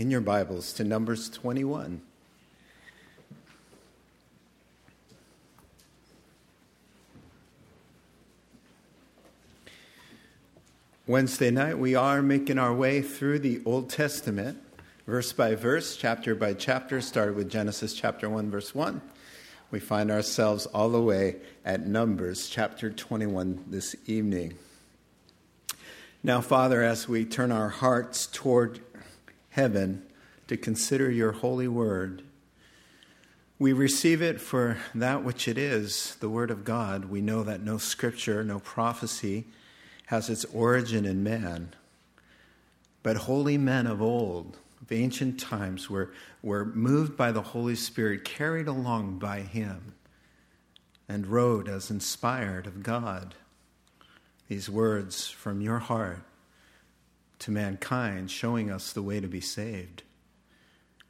in your Bibles to Numbers 21. Wednesday night, we are making our way through the Old Testament, verse by verse, chapter by chapter, started with Genesis chapter 1, verse 1. We find ourselves all the way at Numbers chapter 21 this evening. Now, Father, as we turn our hearts toward heaven to consider your holy word, we receive it for that which it is, the word of God. We know that no scripture, no prophecy, has its origin in man. But holy men of old, of ancient times, were, were moved by the Holy Spirit, carried along by Him, and wrote as inspired of God these words from your heart to mankind, showing us the way to be saved.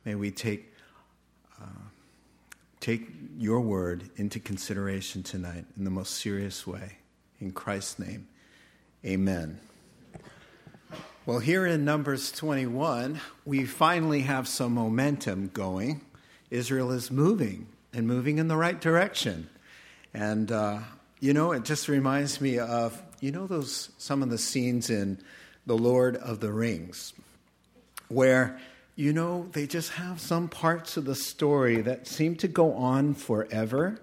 May we take, uh, take your word into consideration tonight in the most serious way. In Christ's name. Amen. Well, here in Numbers 21, we finally have some momentum going. Israel is moving and moving in the right direction. And, uh, you know, it just reminds me of, you know, those some of the scenes in The Lord of the Rings, where, you know, they just have some parts of the story that seem to go on forever.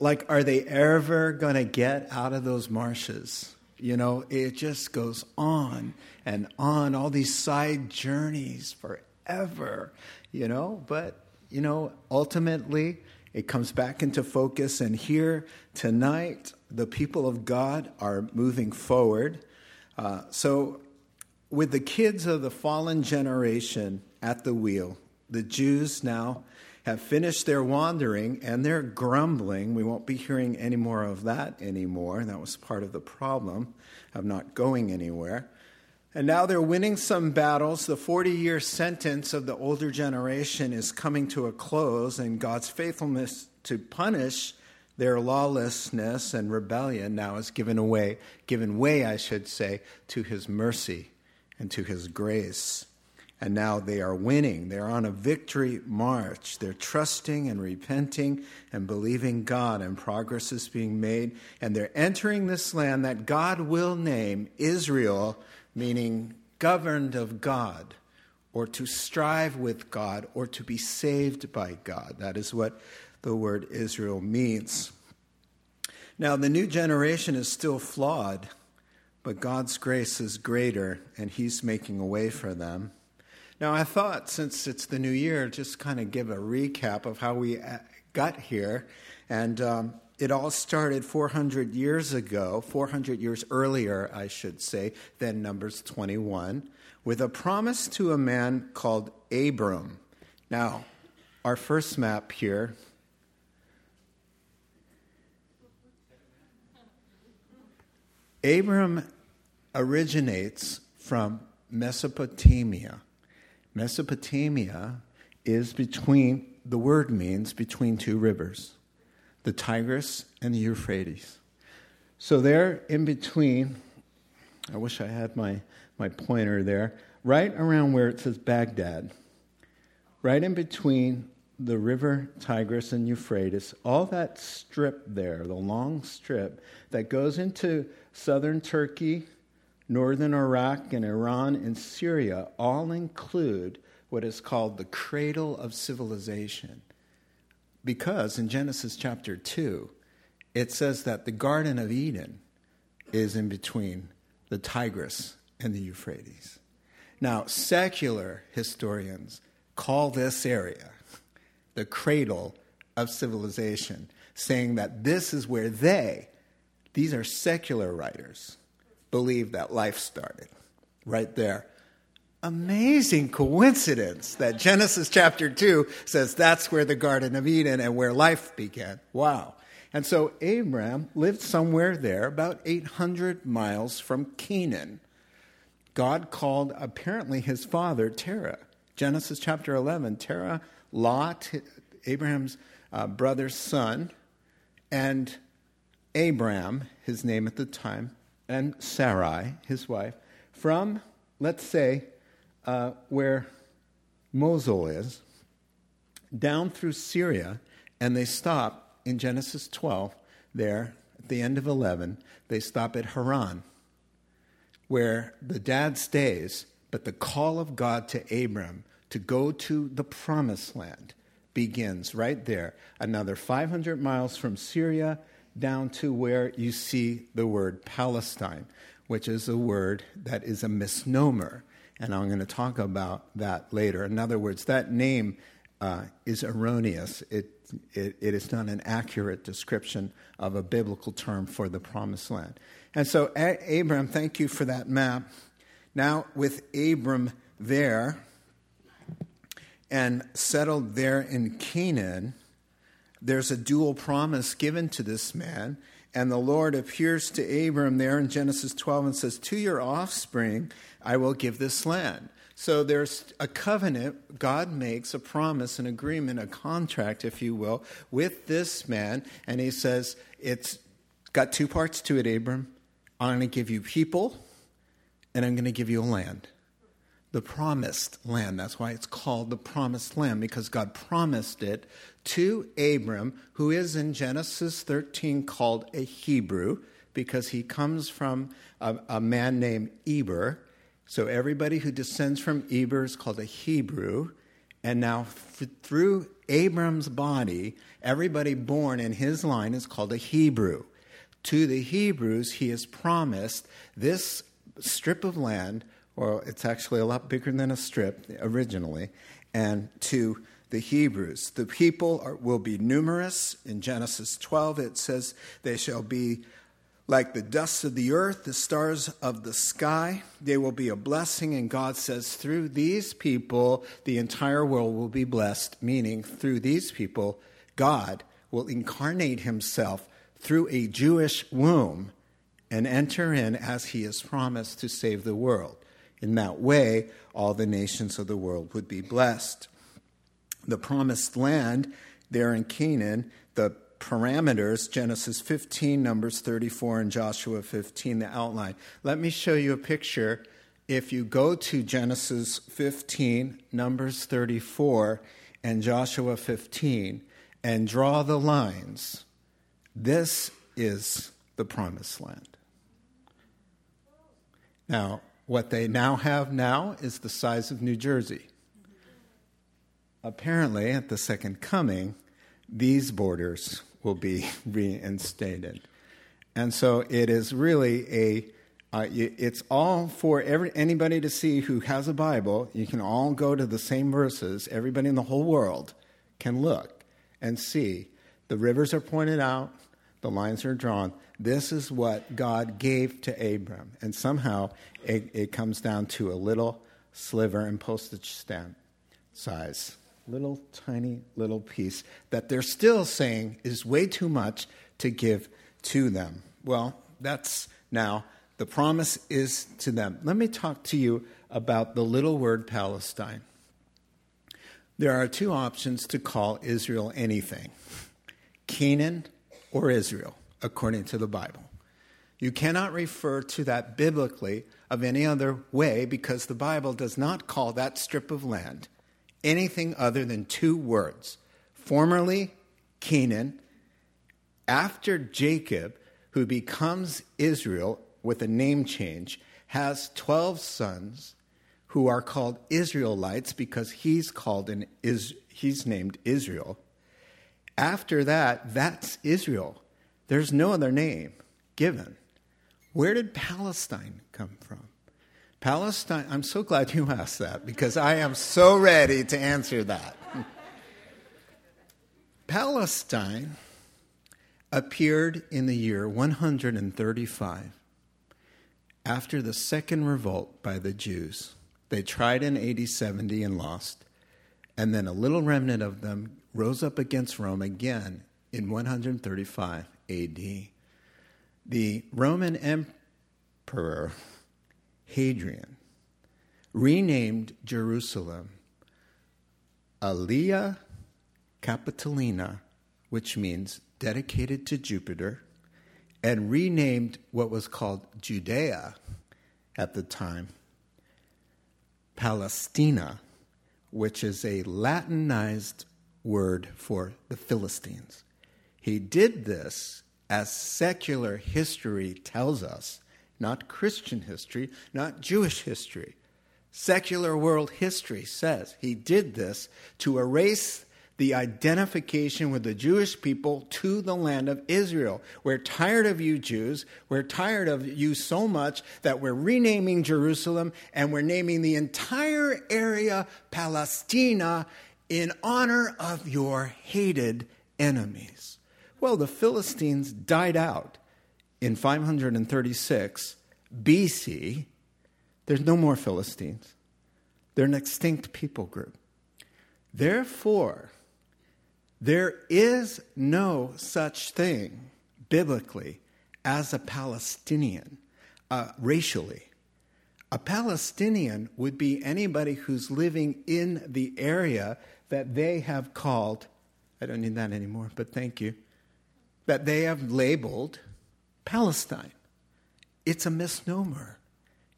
Like, are they ever going to get out of those marshes? You know, it just goes on and on, all these side journeys forever, you know, but, you know, ultimately it comes back into focus. And here tonight, the people of God are moving forward. Uh, so, with the kids of the fallen generation at the wheel, the Jews now have finished their wandering and they're grumbling. We won't be hearing any more of that anymore. That was part of the problem of not going anywhere. And now they're winning some battles. The 40 year sentence of the older generation is coming to a close, and God's faithfulness to punish their lawlessness and rebellion now is given away, given way, I should say, to his mercy and to his grace and now they are winning. They're on a victory march. They're trusting and repenting and believing God, and progress is being made. And they're entering this land that God will name Israel, meaning governed of God, or to strive with God, or to be saved by God. That is what the word Israel means. Now, the new generation is still flawed, but God's grace is greater, and He's making a way for them. Now, I thought since it's the new year, just kind of give a recap of how we uh, got here. And um, it all started 400 years ago, 400 years earlier, I should say, than Numbers 21, with a promise to a man called Abram. Now, our first map here. Abram originates from Mesopotamia. Mesopotamia is between, the word means between two rivers, the Tigris and the Euphrates. So there in between, I wish I had my, my pointer there, right around where it says Baghdad, right in between the river Tigris and Euphrates, all that strip there, the long strip that goes into southern Turkey northern Iraq and Iran and Syria all include what is called the cradle of civilization. Because in Genesis chapter 2, it says that the Garden of Eden is in between the Tigris and the Euphrates. Now, secular historians call this area the cradle of civilization, saying that this is where they, these are secular writers, believe that life started right there. Amazing coincidence that Genesis chapter 2 says that's where the Garden of Eden and where life began. Wow. And so Abraham lived somewhere there, about 800 miles from Canaan. God called apparently his father Terah. Genesis chapter 11, Terah, Lot, Abraham's uh, brother's son, and Abram, his name at the time, and Sarai, his wife, from, let's say, uh, where Mosul is, down through Syria, and they stop in Genesis 12 there at the end of 11. They stop at Haran, where the dad stays, but the call of God to Abram to go to the promised land begins right there. Another 500 miles from Syria down to where you see the word Palestine, which is a word that is a misnomer. And I'm going to talk about that later. In other words, that name uh, is erroneous. It, it, it is not an accurate description of a biblical term for the promised land. And so, a- Abram, thank you for that map. Now, with Abram there and settled there in Canaan, there's a dual promise given to this man. And the Lord appears to Abram there in Genesis 12 and says, To your offspring I will give this land. So there's a covenant. God makes a promise, an agreement, a contract, if you will, with this man. And he says, It's got two parts to it, Abram. I'm going to give you people, and I'm going to give you a land the promised land. That's why it's called the promised land, because God promised it to Abram, who is in Genesis 13 called a Hebrew, because he comes from a, a man named Eber. So everybody who descends from Eber is called a Hebrew. And now, f- through Abram's body, everybody born in his line is called a Hebrew. To the Hebrews, he has promised this strip of land or it's actually a lot bigger than a strip originally, and to the Hebrews. The people are, will be numerous. In Genesis 12, it says, They shall be like the dust of the earth, the stars of the sky. They will be a blessing. And God says, through these people, the entire world will be blessed, meaning through these people, God will incarnate himself through a Jewish womb and enter in as he has promised to save the world. In that way, all the nations of the world would be blessed. The promised land there in Canaan, the parameters, Genesis 15, Numbers 34, and Joshua 15, the outline. Let me show you a picture. If you go to Genesis 15, Numbers 34, and Joshua 15, and draw the lines, this is the promised land. Now, what they now have now is the size of New Jersey. Apparently, at the second coming, these borders will be reinstated. And so it is really a uh, it's all for every, anybody to see who has a Bible. You can all go to the same verses. Everybody in the whole world can look and see. The rivers are pointed out, the lines are drawn. This is what God gave to Abram. And somehow it, it comes down to a little sliver and postage stamp size. Little tiny little piece that they're still saying is way too much to give to them. Well, that's now the promise is to them. Let me talk to you about the little word Palestine. There are two options to call Israel anything Canaan or Israel, according to the Bible. You cannot refer to that biblically of any other way because the Bible does not call that strip of land anything other than two words formerly Canaan, after Jacob, who becomes Israel with a name change, has 12 sons who are called Israelites because he's called an is he's named Israel. After that, that's Israel. There's no other name given. Where did Palestine come from? Palestine, I'm so glad you asked that because I am so ready to answer that. Palestine appeared in the year 135 after the second revolt by the Jews. They tried in AD 70 and lost, and then a little remnant of them rose up against Rome again in 135 AD. The Roman Emperor Hadrian renamed Jerusalem Aelia Capitolina, which means dedicated to Jupiter, and renamed what was called Judea at the time Palestina, which is a Latinized word for the Philistines. He did this as secular history tells us, not Christian history, not Jewish history. Secular world history says he did this to erase the identification with the Jewish people to the land of Israel. We're tired of you Jews. We're tired of you so much that we're renaming Jerusalem and we're naming the entire area Palestina in honor of your hated enemies. Well, the Philistines died out in 536 BC there's no more Philistines. They're an extinct people group. Therefore, there is no such thing biblically as a Palestinian uh, racially. A Palestinian would be anybody who's living in the area that they have called, I don't need that anymore, but thank you, that they have labeled Palestine. It's a misnomer.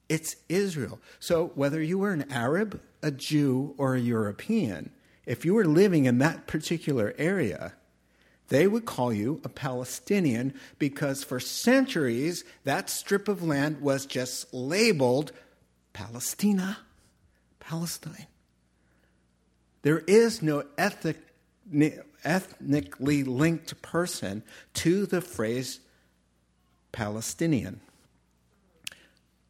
It's Israel. So whether you were an Arab, a Jew, or a European, if you were living in that particular area, they would call you a Palestinian because for centuries that strip of land was just labeled Palestina, Palestine. There is no ethnic, ethnically linked person to the phrase Palestinian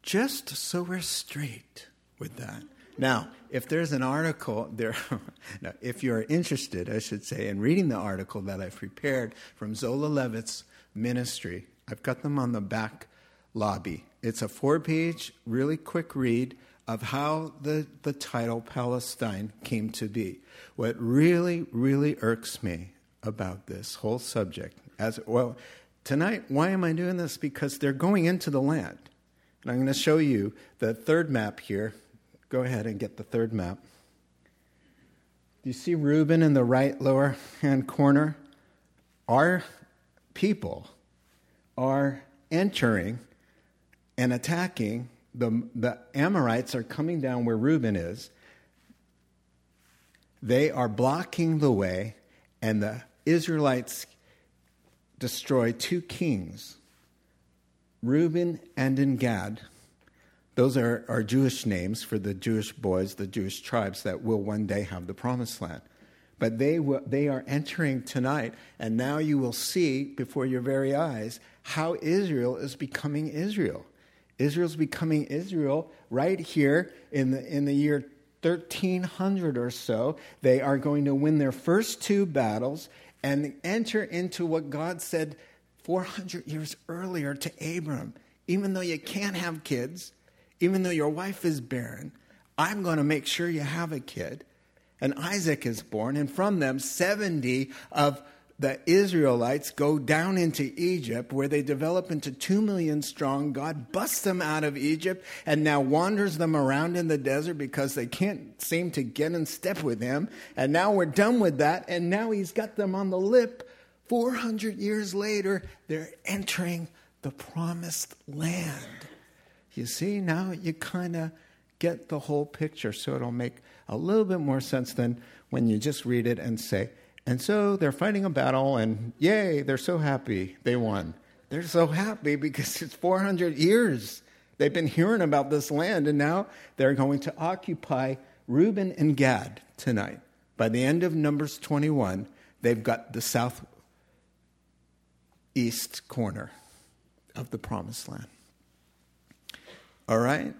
just so we're straight with that. Now, if there's an article there, if you're interested, I should say, in reading the article that I've prepared from Zola Levitt's ministry, I've got them on the back lobby. It's a four page, really quick read of how the, the title Palestine came to be. What really, really irks me about this whole subject, as well, tonight, why am I doing this? Because they're going into the land. And I'm going to show you the third map here. Go ahead and get the third map. Do you see Reuben in the right lower hand corner? Our people are entering and attacking. The, the Amorites are coming down where Reuben is. They are blocking the way, and the Israelites destroy two kings Reuben and in Gad. Those are, are Jewish names for the Jewish boys, the Jewish tribes that will one day have the promised land. But they, will, they are entering tonight, and now you will see before your very eyes how Israel is becoming Israel. Israel's becoming Israel right here in the, in the year 1300 or so. They are going to win their first two battles and enter into what God said 400 years earlier to Abram. Even though you can't have kids, even though your wife is barren, I'm going to make sure you have a kid. And Isaac is born, and from them, 70 of the Israelites go down into Egypt, where they develop into two million strong. God busts them out of Egypt and now wanders them around in the desert because they can't seem to get in step with him. And now we're done with that, and now he's got them on the lip 400 years later, they're entering the promised land. You see, now you kind of get the whole picture, so it'll make a little bit more sense than when you just read it and say, and so they're fighting a battle, and yay, they're so happy they won. They're so happy because it's 400 years. They've been hearing about this land, and now they're going to occupy Reuben and Gad tonight. By the end of Numbers 21, they've got the southeast corner of the promised land. All right?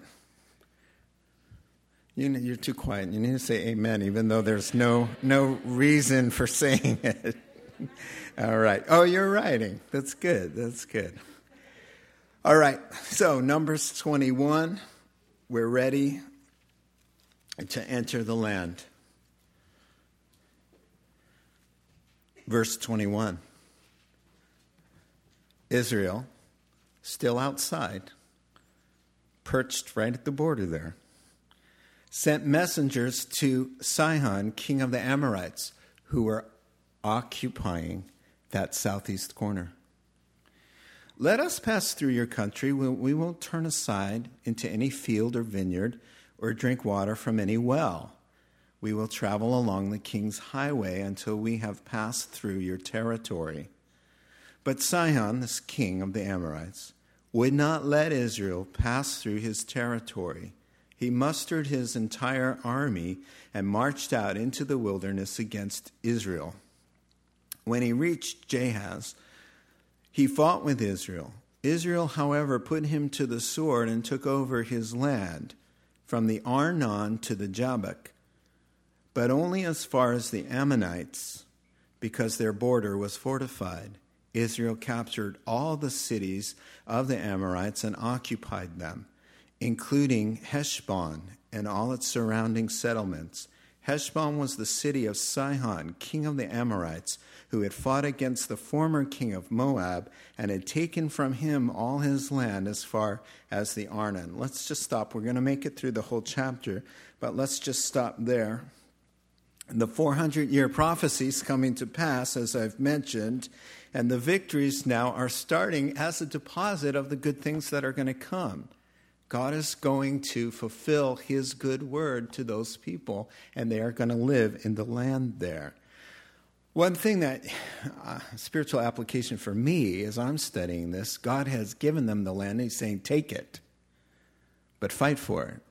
You, are too quiet. You need to say amen, even though there's no, no reason for saying it. All right. Oh, you're writing. That's good. That's good. All right. So, Numbers 21, we're ready to enter the land. Verse 21. Israel, still outside, perched right at the border there, sent messengers to Sihon, king of the Amorites, who were occupying that southeast corner. Let us pass through your country. We won't turn aside into any field or vineyard. or drink water from any well. We will travel along the king's highway until we have passed through your territory. But Sihon, this king of the Amorites, would not let Israel pass through his territory. He mustered his entire army and marched out into the wilderness against Israel. When he reached Jahaz, he fought with Israel. Israel, however, put him to the sword and took over his land from the Arnon to the Jabbok, but only as far as the Ammonites, because their border was fortified. Israel captured all the cities of the Amorites and occupied them, including Heshbon and all its surrounding settlements. Heshbon was the city of Sihon, king of the Amorites, who had fought against the former king of Moab and had taken from him all his land as far as the Arnon. Let's just stop. We're going to make it through the whole chapter, but let's just stop there. The 400 year prophecy is coming to pass, as I've mentioned, and the victories now are starting as a deposit of the good things that are going to come. God is going to fulfill his good word to those people, and they are going to live in the land there. One thing that uh, spiritual application for me as I'm studying this, God has given them the land, and He's saying, Take it, but fight for it.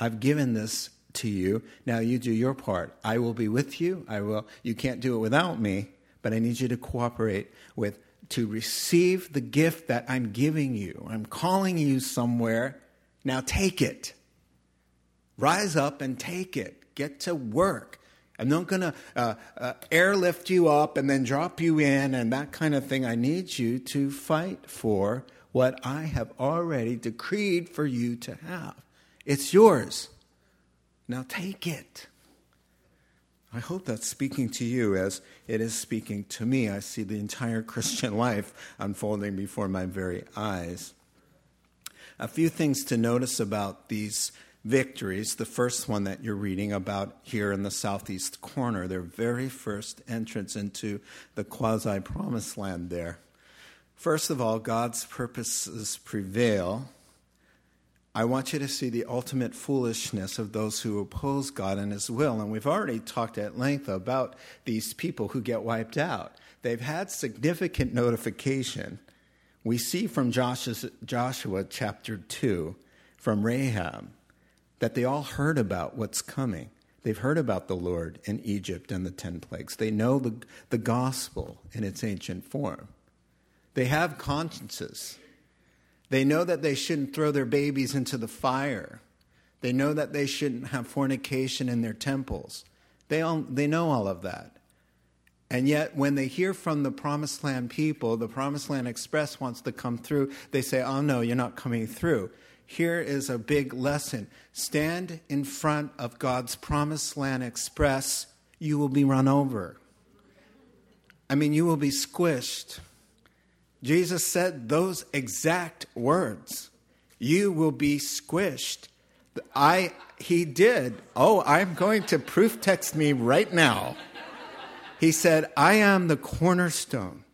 I've given this to you. Now you do your part. I will be with you. I will. You can't do it without me, but I need you to cooperate with to receive the gift that I'm giving you. I'm calling you somewhere. Now take it. Rise up and take it. Get to work. I'm not going to uh, uh, airlift you up and then drop you in and that kind of thing. I need you to fight for what I have already decreed for you to have. It's yours. Now take it. I hope that's speaking to you as it is speaking to me. I see the entire Christian life unfolding before my very eyes. A few things to notice about these victories. The first one that you're reading about here in the southeast corner, their very first entrance into the quasi promised land there. First of all, God's purposes prevail I want you to see the ultimate foolishness of those who oppose God and His will. And we've already talked at length about these people who get wiped out. They've had significant notification. We see from Joshua, Joshua chapter 2, from Rahab, that they all heard about what's coming. They've heard about the Lord in Egypt and the ten plagues. They know the, the gospel in its ancient form. They have consciences. They know that they shouldn't throw their babies into the fire. They know that they shouldn't have fornication in their temples. They, all, they know all of that. And yet, when they hear from the Promised Land people, the Promised Land Express wants to come through, they say, Oh, no, you're not coming through. Here is a big lesson stand in front of God's Promised Land Express, you will be run over. I mean, you will be squished. Jesus said those exact words. You will be squished. I he did. Oh, I'm going to proof text me right now. He said, "I am the cornerstone.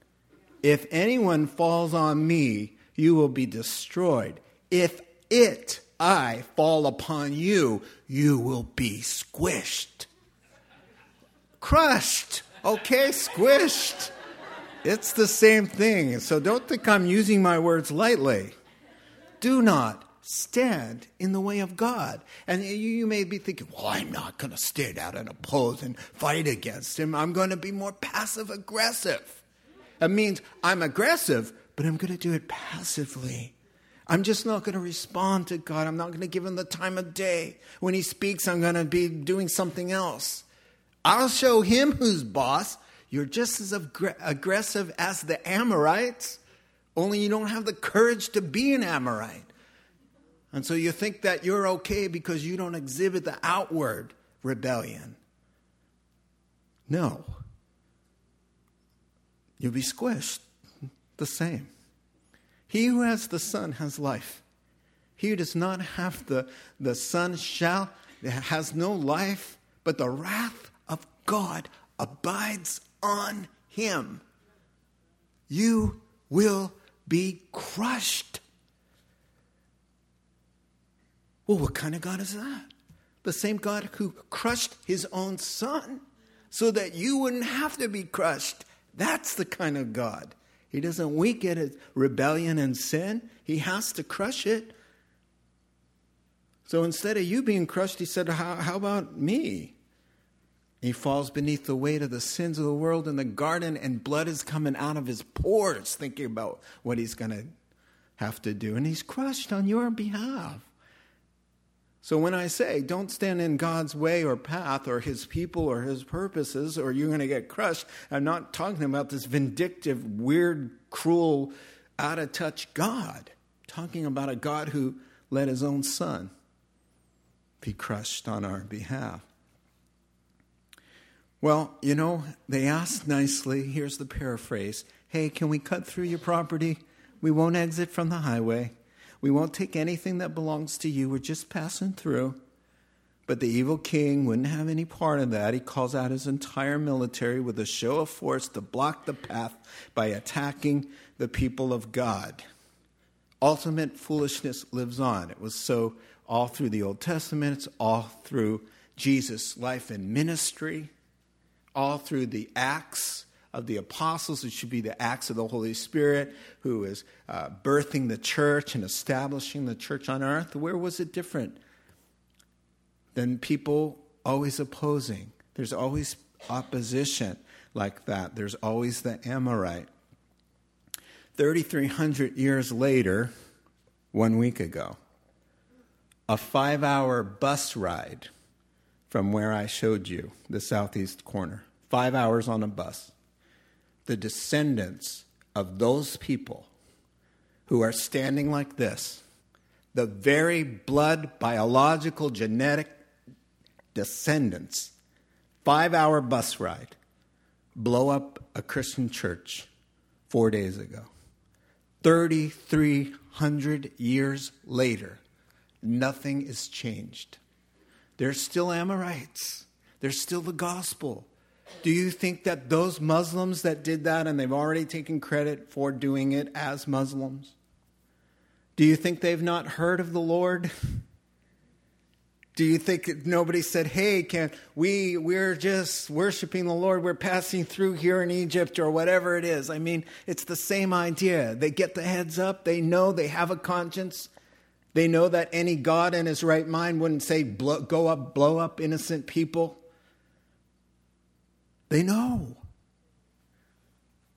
If anyone falls on me, you will be destroyed. If it I fall upon you, you will be squished." Crushed. Okay, squished. It's the same thing. So don't think I'm using my words lightly. Do not stand in the way of God. And you, may be thinking, well, I'm not going to stand out and oppose and fight against him. I'm going to be more passive aggressive. That means I'm aggressive, but I'm going to do it passively. I'm just not going to respond to God. I'm not going to give him the time of day. When he speaks, I'm going to be doing something else. I'll show him who's boss, you're just as aggressive as the Amorites, only you don't have the courage to be an Amorite. And so you think that you're okay because you don't exhibit the outward rebellion. No. You'll be squished the same. He who has the Son has life. He who does not have the, the Son shall has no life, but the wrath of God abides on him, you will be crushed. Well, what kind of God is that? The same God who crushed his own son so that you wouldn't have to be crushed. That's the kind of God. He doesn't wink at rebellion and sin, he has to crush it. So instead of you being crushed, he said, How, how about me? He falls beneath the weight of the sins of the world in the garden, and blood is coming out of his pores, thinking about what he's going to have to do. And he's crushed on your behalf. So when I say don't stand in God's way or path or his people or his purposes or you're going to get crushed, I'm not talking about this vindictive, weird, cruel, out of touch God. I'm talking about a God who let his own son be crushed on our behalf. Well, you know, they asked nicely, here's the paraphrase Hey, can we cut through your property? We won't exit from the highway. We won't take anything that belongs to you. We're just passing through. But the evil king wouldn't have any part of that. He calls out his entire military with a show of force to block the path by attacking the people of God. Ultimate foolishness lives on. It was so all through the Old Testament, it's all through Jesus' life and ministry, all through the Acts of the apostles. It should be the acts of the Holy Spirit who is uh, birthing the church and establishing the church on earth. Where was it different than people always opposing? There's always opposition like that. There's always the Amorite. 3,300 years later, one week ago, a five hour bus ride from where I showed you, the southeast corner. Five hours on a bus the descendants of those people who are standing like this, the very blood, biological, genetic descendants, five hour bus ride, blow up a Christian church four days ago. 3,300 years later, nothing is changed. There's still Amorites. There's still the gospel. Do you think that those Muslims that did that and they've already taken credit for doing it as Muslims? Do you think they've not heard of the Lord? Do you think nobody said, "Hey, can we we're just worshiping the Lord. We're passing through here in Egypt or whatever it is." I mean, it's the same idea. They get the heads up. They know they have a conscience. They know that any God in his right mind wouldn't say, "Go up, blow up innocent people." They know.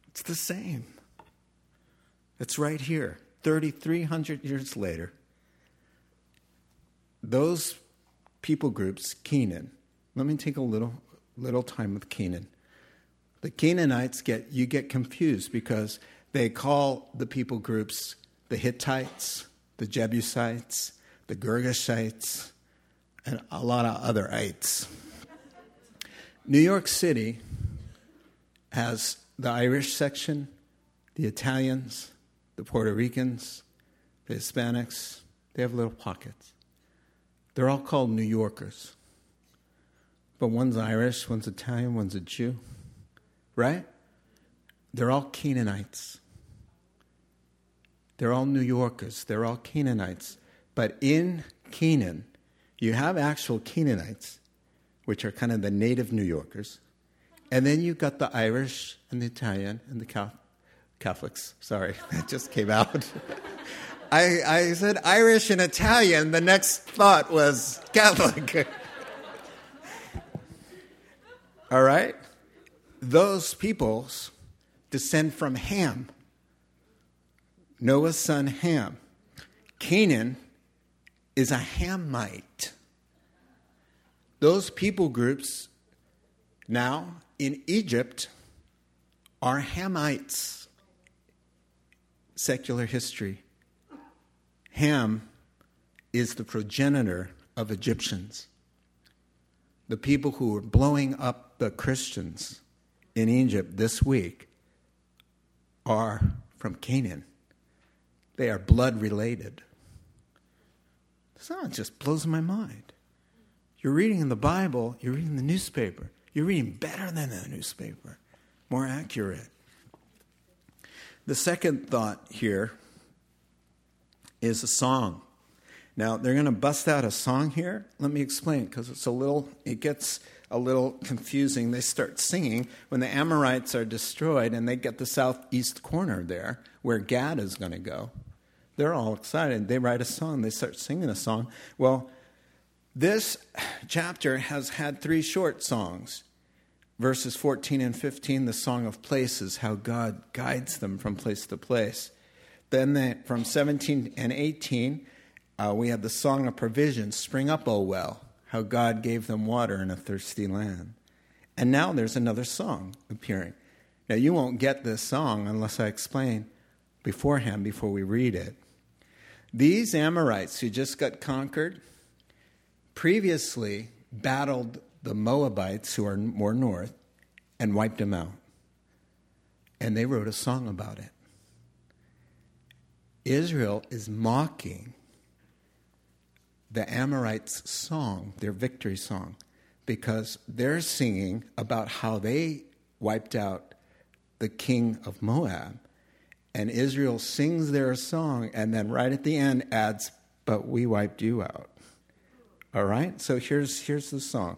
It's the same. It's right here, 3,300 years later. Those people groups, Canaan, let me take a little, little time with Canaan. The Canaanites get, you get confused because they call the people groups the Hittites, the Jebusites, the Girgashites, and a lot of other ites. New York City has the Irish section, the Italians, the Puerto Ricans, the Hispanics. They have little pockets. They're all called New Yorkers. But one's Irish, one's Italian, one's a Jew. Right? They're all Canaanites. They're all New Yorkers. They're all Canaanites. But in Canaan, you have actual Canaanites which are kind of the native New Yorkers. And then you've got the Irish and the Italian and the Catholics. Sorry, that just came out. I, I said Irish and Italian. The next thought was Catholic. All right? Those peoples descend from Ham, Noah's son Ham. Canaan is a Hamite. Those people groups now in Egypt are Hamites. Secular history. Ham is the progenitor of Egyptians. The people who were blowing up the Christians in Egypt this week are from Canaan. They are blood related. This just blows my mind. You're reading in the Bible, you're reading the newspaper. You're reading better than the newspaper, more accurate. The second thought here is a song. Now, they're going to bust out a song here. Let me explain because it's a little, it gets a little confusing. They start singing when the Amorites are destroyed and they get the southeast corner there where Gad is going to go. They're all excited. They write a song, they start singing a song. Well, this chapter has had three short songs. Verses 14 and 15, the Song of Places, how God guides them from place to place. Then from 17 and 18, uh, we have the Song of Provision, Spring Up, O Well, how God gave them water in a thirsty land. And now there's another song appearing. Now, you won't get this song unless I explain beforehand before we read it. These Amorites who just got conquered previously battled the Moabites, who are more north, and wiped them out. And they wrote a song about it. Israel is mocking the Amorites' song, their victory song, because they're singing about how they wiped out the king of Moab. And Israel sings their song and then right at the end adds, But we wiped you out. All right? So here's, here's the song,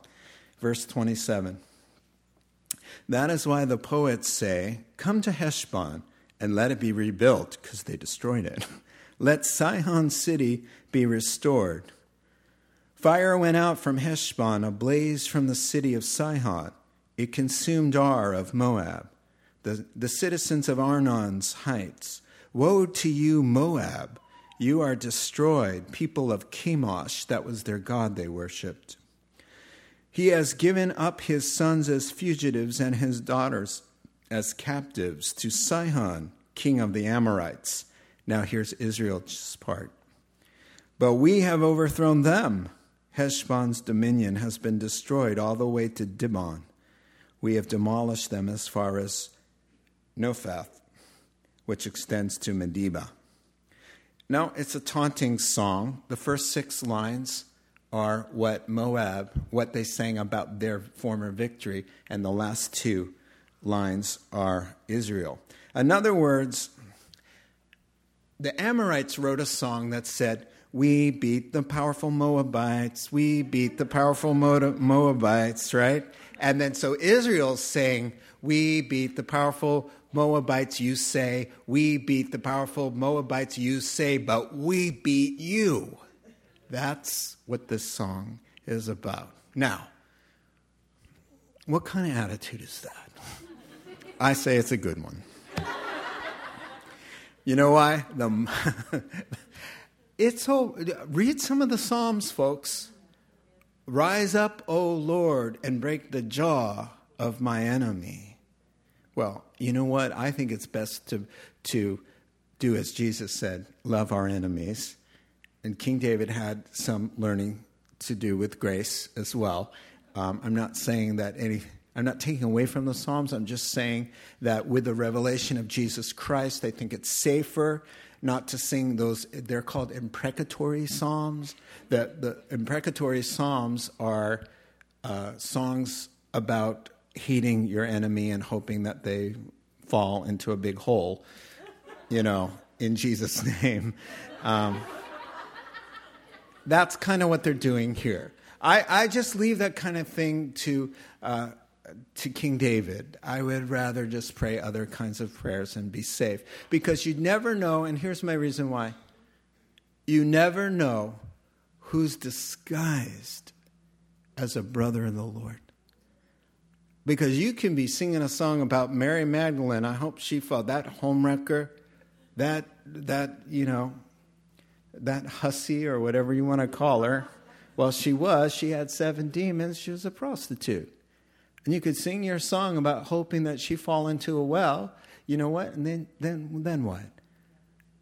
verse 27. That is why the poets say, Come to Heshbon and let it be rebuilt, because they destroyed it. let Sihon city be restored. Fire went out from Heshbon, a blaze from the city of Sihon. It consumed Ar of Moab the, the citizens of Arnon's heights. Woe to you, Moab! You are destroyed, people of Chemosh, that was their god they worshipped. He has given up his sons as fugitives and his daughters as captives to Sihon, king of the Amorites. Now here's Israel's part. But we have overthrown them. Heshbon's dominion has been destroyed all the way to Dibon. We have demolished them as far as Nophath, which extends to Medeba. Now, it's a taunting song. The first six lines are what Moab, what they sang about their former victory, and the last two lines are Israel. In other words, the Amorites wrote a song that said, We beat the powerful Moabites, we beat the powerful Moabites, right? And then so Israel's saying, We beat the powerful Moabites, you say. We beat the powerful Moabites, you say, but we beat you. That's what this song is about. Now, what kind of attitude is that? I say it's a good one. You know why? The, it's so, read some of the Psalms, folks. Rise up, O Lord, and break the jaw of my enemy. Well, you know what? I think it's best to, to do as Jesus said love our enemies. And King David had some learning to do with grace as well. Um, I'm not saying that any, I'm not taking away from the Psalms. I'm just saying that with the revelation of Jesus Christ, I think it's safer not to sing those, they're called imprecatory psalms. The, the imprecatory psalms are uh, songs about hating your enemy and hoping that they fall into a big hole, you know, in Jesus' name. Um, that's kind of what they're doing here. I, I just leave that kind of thing to, uh, to King David. I would rather just pray other kinds of prayers and be safe. Because you never know, and here's my reason why you never know who's disguised as a brother in the Lord. Because you can be singing a song about Mary Magdalene. I hope she felt that homewrecker, that, that, you know, that hussy or whatever you want to call her. Well, she was. She had seven demons. She was a prostitute. And you could sing your song about hoping that she fall into a well. You know what? And then, then, then what?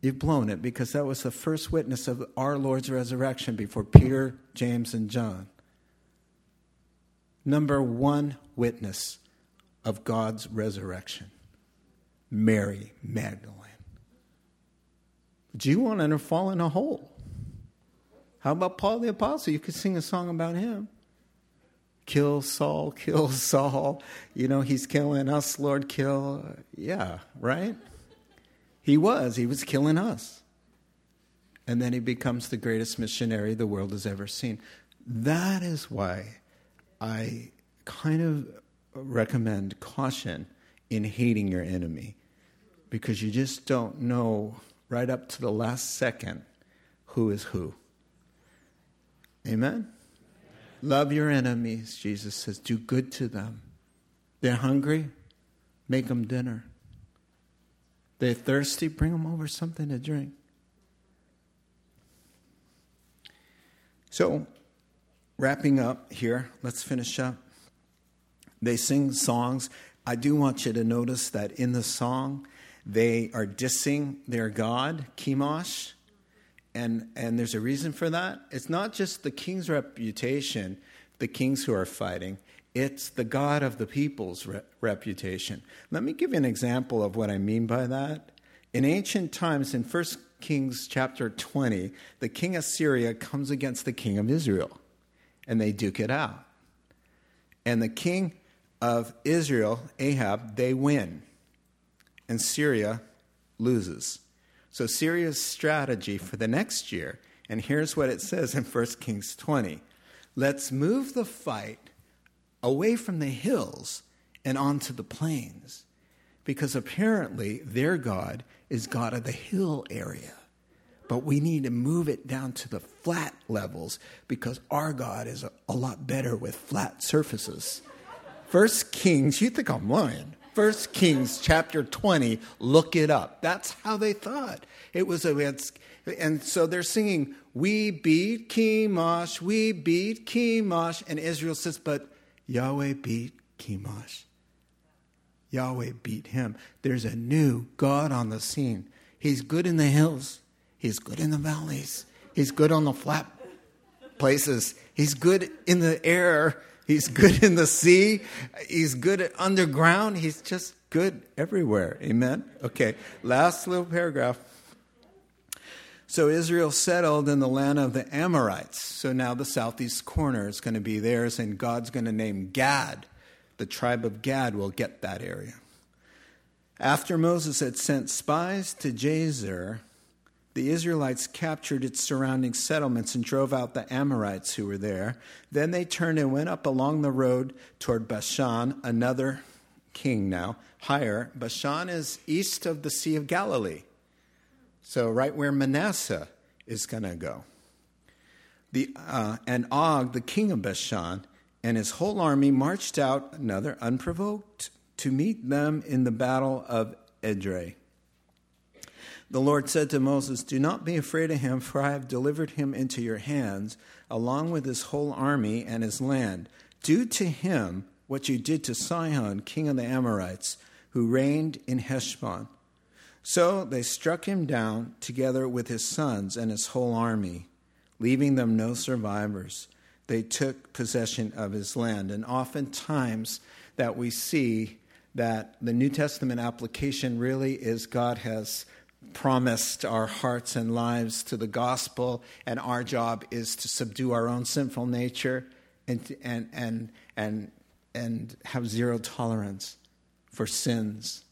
You've blown it because that was the first witness of our Lord's resurrection before Peter, James, and John number one witness of God's resurrection Mary Magdalene. But you want to fall in a hole. How about Paul the Apostle? You could sing a song about him. Kill Saul, kill Saul. You know, he's killing us, Lord, kill. Yeah, right? He was. He was killing us. and then he becomes the greatest missionary the world has ever seen. That is why I kind of recommend caution in hating your enemy because you just don't know right up to the last second who is who. Amen? Love your enemies, Jesus says. Do good to them. They're hungry, make them dinner. They're thirsty, bring them over something to drink. So, wrapping up here, let's finish up. They sing songs. I do want you to notice that in the song, they are dissing their God, Chemosh. And, and there's a reason for that. It's not just the king's reputation, the kings who are fighting, it's the God of the people's re- reputation. Let me give you an example of what I mean by that. In ancient times, in 1 Kings chapter 20, the king of Syria comes against the king of Israel, and they duke it out. And the king of Israel, Ahab, they win, and Syria loses. So Syria's strategy for the next year, and here's what it says in 1 Kings 20 let's move the fight away from the hills and onto the plains, because apparently their God is God of the hill area. But we need to move it down to the flat levels because our God is a, a lot better with flat surfaces. First Kings, you think I'm lying. First Kings chapter 20, look it up. That's how they thought. It was a, and so they're singing, We beat Chemosh, we beat Chemosh. And Israel says, But Yahweh beat Chemosh. Yahweh beat him. There's a new God on the scene. He's good in the hills, He's good in the valleys, He's good on the flat places, He's good in the air. He's good in the sea. He's good underground. He's just good everywhere. Amen? Okay, last little paragraph. So Israel settled in the land of the Amorites. So now the southeast corner is going to be theirs, and God's going to name Gad. The tribe of Gad will get that area. After Moses had sent spies to Jazer, the Israelites captured its surrounding settlements and drove out the Amorites who were there. Then they turned and went up along the road toward Bashan, another king now, higher. Bashan is east of the Sea of Galilee. So, right where Manasseh is going to go. The, uh, and Og, the king of Bashan, and his whole army marched out, another unprovoked, to meet them in the battle of Edrei. The Lord said to Moses, Do not be afraid of him, for I have delivered him into your hands, along with his whole army and his land. Do to him what you did to Sihon, king of the Amorites, who reigned in Heshbon. So they struck him down together with his sons and his whole army, leaving them no survivors. They took possession of his land. And oftentimes that we see that the New Testament application really is God has promised our hearts and lives to the gospel, and our job is to subdue our own sinful nature and, and, and, and, and have zero tolerance for sins.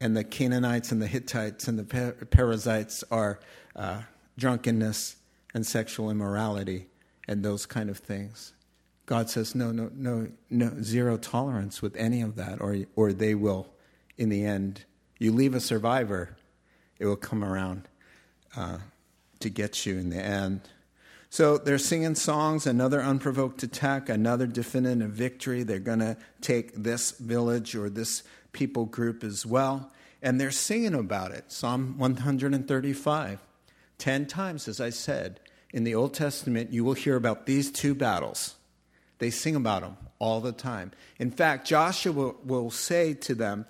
And the Canaanites and the Hittites and the Perizzites are uh, drunkenness and sexual immorality and those kind of things. God says, no, no, no, no, zero tolerance with any of that, or, or they will, in the end, you leave a survivor it will come around uh, to get you in the end. So they're singing songs, another unprovoked attack, another definitive victory. They're going to take this village or this people group as well. And they're singing about it. Psalm 135. Ten times, as I said, in the Old Testament, you will hear about these two battles. They sing about them all the time. In fact, Joshua will say to them,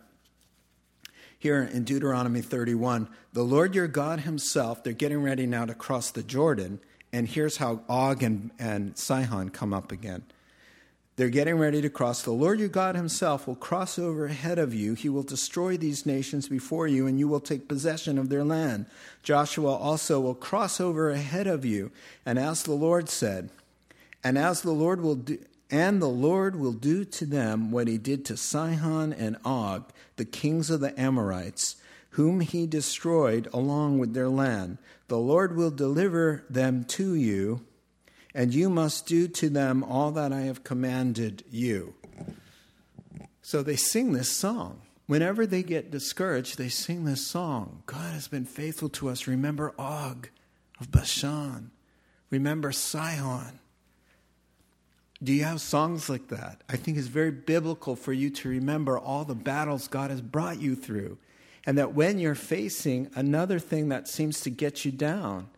here in Deuteronomy 31, the Lord your God himself, they're getting ready now to cross the Jordan, and here's how Og and, and Sihon come up again. They're getting ready to cross. The Lord your God himself will cross over ahead of you. He will destroy these nations before you, and you will take possession of their land. Joshua also will cross over ahead of you. And as the Lord said, and as the Lord will do, and the Lord will do to them what he did to Sihon and Og, the kings of the Amorites, whom he destroyed along with their land. The Lord will deliver them to you, and you must do to them all that I have commanded you. So they sing this song. Whenever they get discouraged, they sing this song God has been faithful to us. Remember Og of Bashan. Remember Sihon. Do you have songs like that? I think it's very biblical for you to remember all the battles God has brought you through. And that when you're facing another thing that seems to get you down,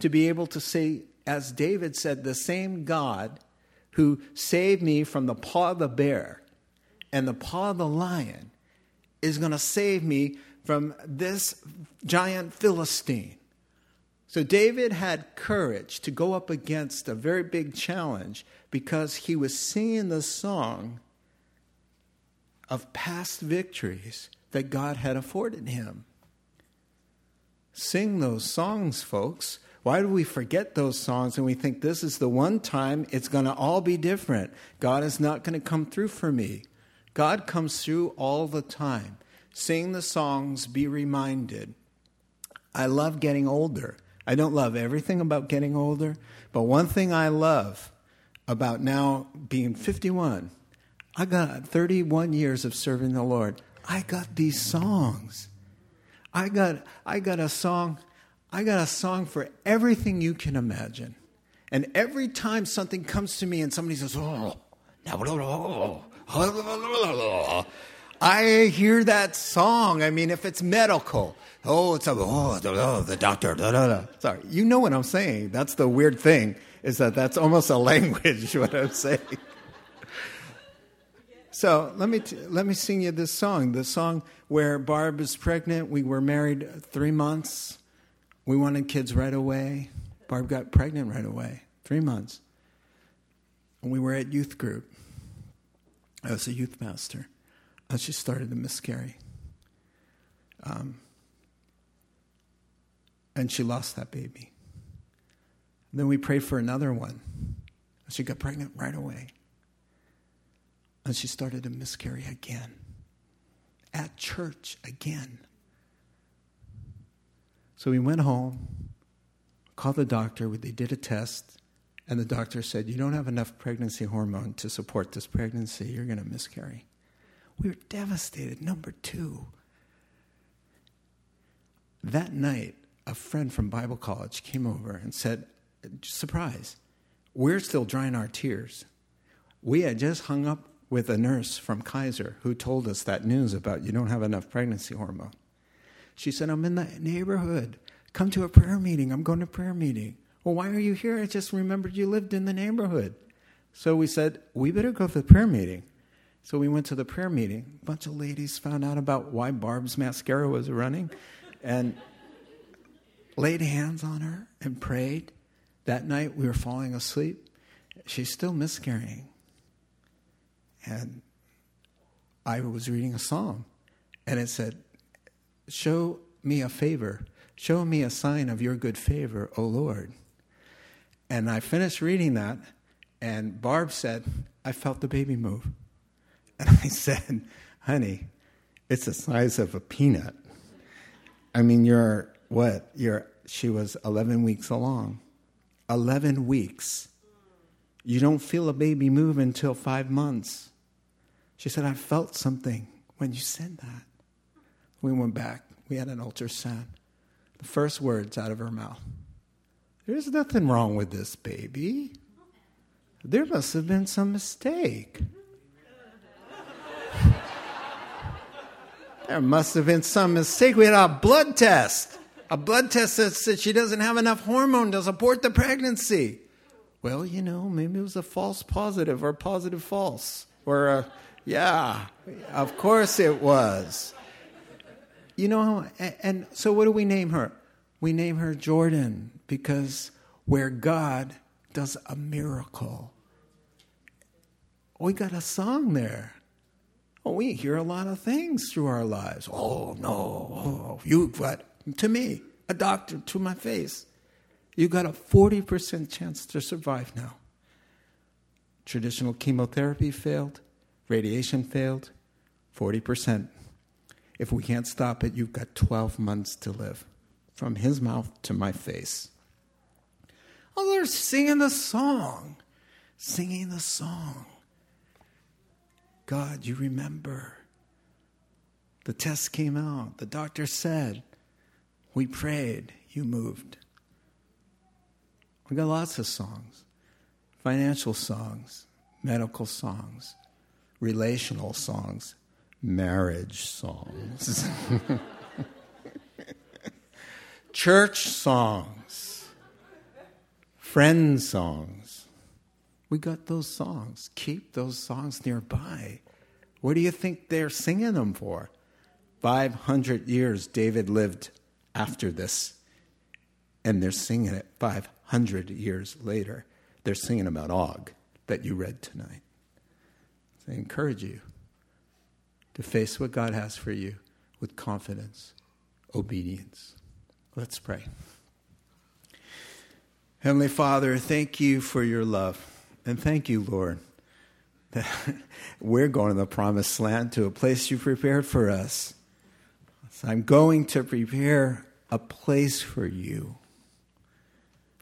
to be able to say, as David said, the same God who saved me from the paw of the bear and the paw of the lion is going to save me from this giant Philistine. So David had courage to go up against a very big challenge because he was singing the song of past victories that God had afforded him. Sing those songs, folks. Why do we forget those songs and we think this is the one time it's going to all be different? God is not going to come through for me. God comes through all the time. Sing the songs, be reminded. I love getting older. I don't love everything about getting older, but one thing I love about now being 51, I got 31 years of serving the Lord. I got these songs. I got I got a song I got a song for everything you can imagine. And every time something comes to me and somebody says, "Oh, I hear that song. I mean, if it's medical, oh, it's a, oh, oh, the doctor, da, da, da. Sorry, you know what I'm saying. That's the weird thing, is that that's almost a language, what I'm saying. So let me, t- let me sing you this song. The song where Barb is pregnant. We were married three months. We wanted kids right away. Barb got pregnant right away, three months. And we were at youth group. I was a youth pastor. And she started to miscarry. Um, and she lost that baby. then we prayed for another one. She got pregnant right away. And she started to miscarry again. At church again. So we went home, called the doctor, they did a test, and the doctor said, You don't have enough pregnancy hormone to support this pregnancy. You're going to miscarry. We were devastated. Number two, that night, a friend from Bible college came over and said, Surprise, we're still drying our tears. We had just hung up with a nurse from Kaiser who told us that news about you don't have enough pregnancy hormone. She said, I'm in the neighborhood. Come to a prayer meeting. I'm going to prayer meeting. Well, why are you here? I just remembered you lived in the neighborhood. So we said, we better go to the prayer meeting. So we went to the prayer meeting. A bunch of ladies found out about why Barb's mascara was running and laid hands on her and prayed. That night we were falling asleep. She's still miscarrying. And I was reading a psalm and it said, Show me a favor. Show me a sign of your good favor, O Lord. And I finished reading that, and Barb said, I felt the baby move. And I said, honey, it's the size of a peanut. I mean, you're what? You're, she was 11 weeks along. 11 weeks. You don't feel a baby move until five months. She said, I felt something when you said that. We went back. We had an ultrasound. The first words out of her mouth There's nothing wrong with this baby. There must have been some mistake. There must have been some mistake. We had a blood test. A blood test that said she doesn't have enough hormone to support the pregnancy. Well, you know, maybe it was a false positive or positive false. Or, a, yeah, of course it was. You know, and, and so what do we name her? We name her Jordan because where God does a miracle, we got a song there. Oh, we hear a lot of things through our lives. Oh, no. Oh, you got, to me, a doctor to my face, you got a 40% chance to survive now. Traditional chemotherapy failed, radiation failed, 40%. If we can't stop it, you've got 12 months to live from his mouth to my face. Oh, they're singing the song, singing the song. God, you remember. The test came out. The doctor said, We prayed, you moved. We got lots of songs financial songs, medical songs, relational songs, marriage songs, church songs, friend songs. We got those songs. Keep those songs nearby. What do you think they're singing them for? 500 years David lived after this, and they're singing it 500 years later. They're singing about Og that you read tonight. So I encourage you to face what God has for you with confidence, obedience. Let's pray. Heavenly Father, thank you for your love. And thank you, Lord, that we're going to the promised land to a place you prepared for us. So I'm going to prepare a place for you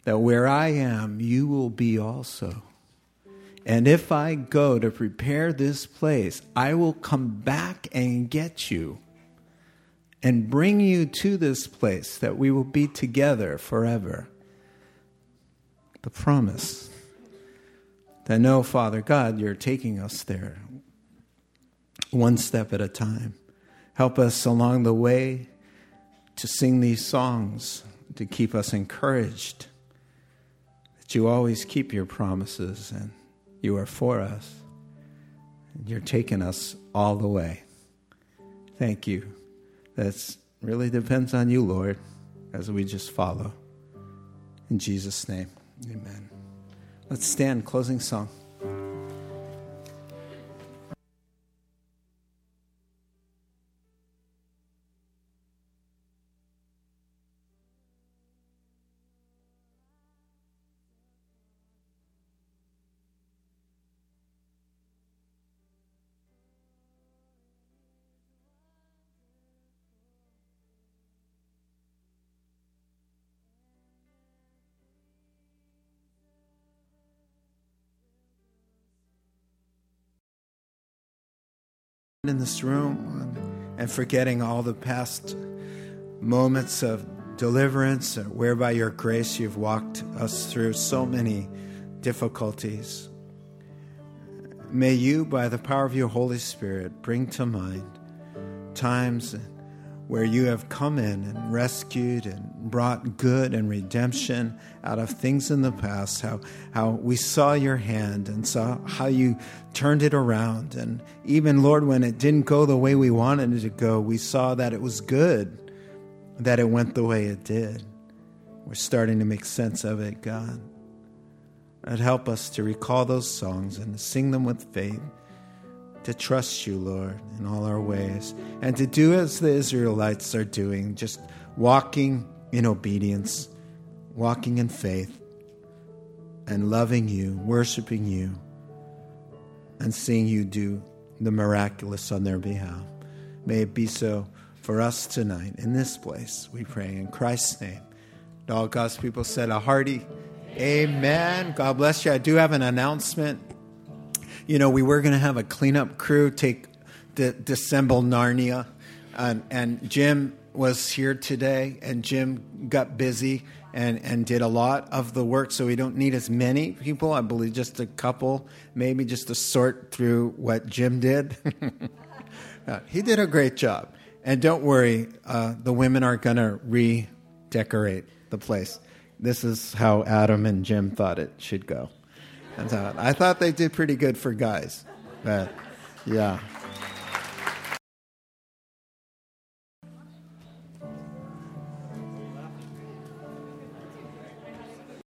that where I am, you will be also. And if I go to prepare this place, I will come back and get you and bring you to this place that we will be together forever. The promise that no, Father God, you're taking us there one step at a time. Help us along the way to sing these songs, to keep us encouraged that you always keep your promises and you are for us. And you're taking us all the way. Thank you. That really depends on you, Lord, as we just follow. In Jesus' name, amen. Let's stand, closing song. In this room and forgetting all the past moments of deliverance whereby your grace you've walked us through so many difficulties. May you, by the power of your Holy Spirit, bring to mind times where you have come in and rescued and brought good and redemption out of things in the past, how, how we saw your hand and saw how you turned it around. And even, Lord, when it didn't go the way we wanted it to go, we saw that it was good that it went the way it did. We're starting to make sense of it, God. And help us to recall those songs and to sing them with faith to trust you, Lord, in all our ways, and to do as the Israelites are doing, just walking in obedience, walking in faith, and loving you, worshiping you, and seeing you do the miraculous on their behalf. May it be so for us tonight in this place, we pray in Christ's name. And all God's people said a hearty amen. God bless you. I do have an announcement you know, we were going to have a cleanup crew take the disassemble Narnia, and, and Jim was here today, and Jim got busy and, and did a lot of the work, so we don't need as many people. I believe just a couple, maybe just to sort through what Jim did. uh, he did a great job. And don't worry, uh, the women are going to redecorate the place. This is how Adam and Jim thought it should go. I thought they did pretty good for guys. But yeah.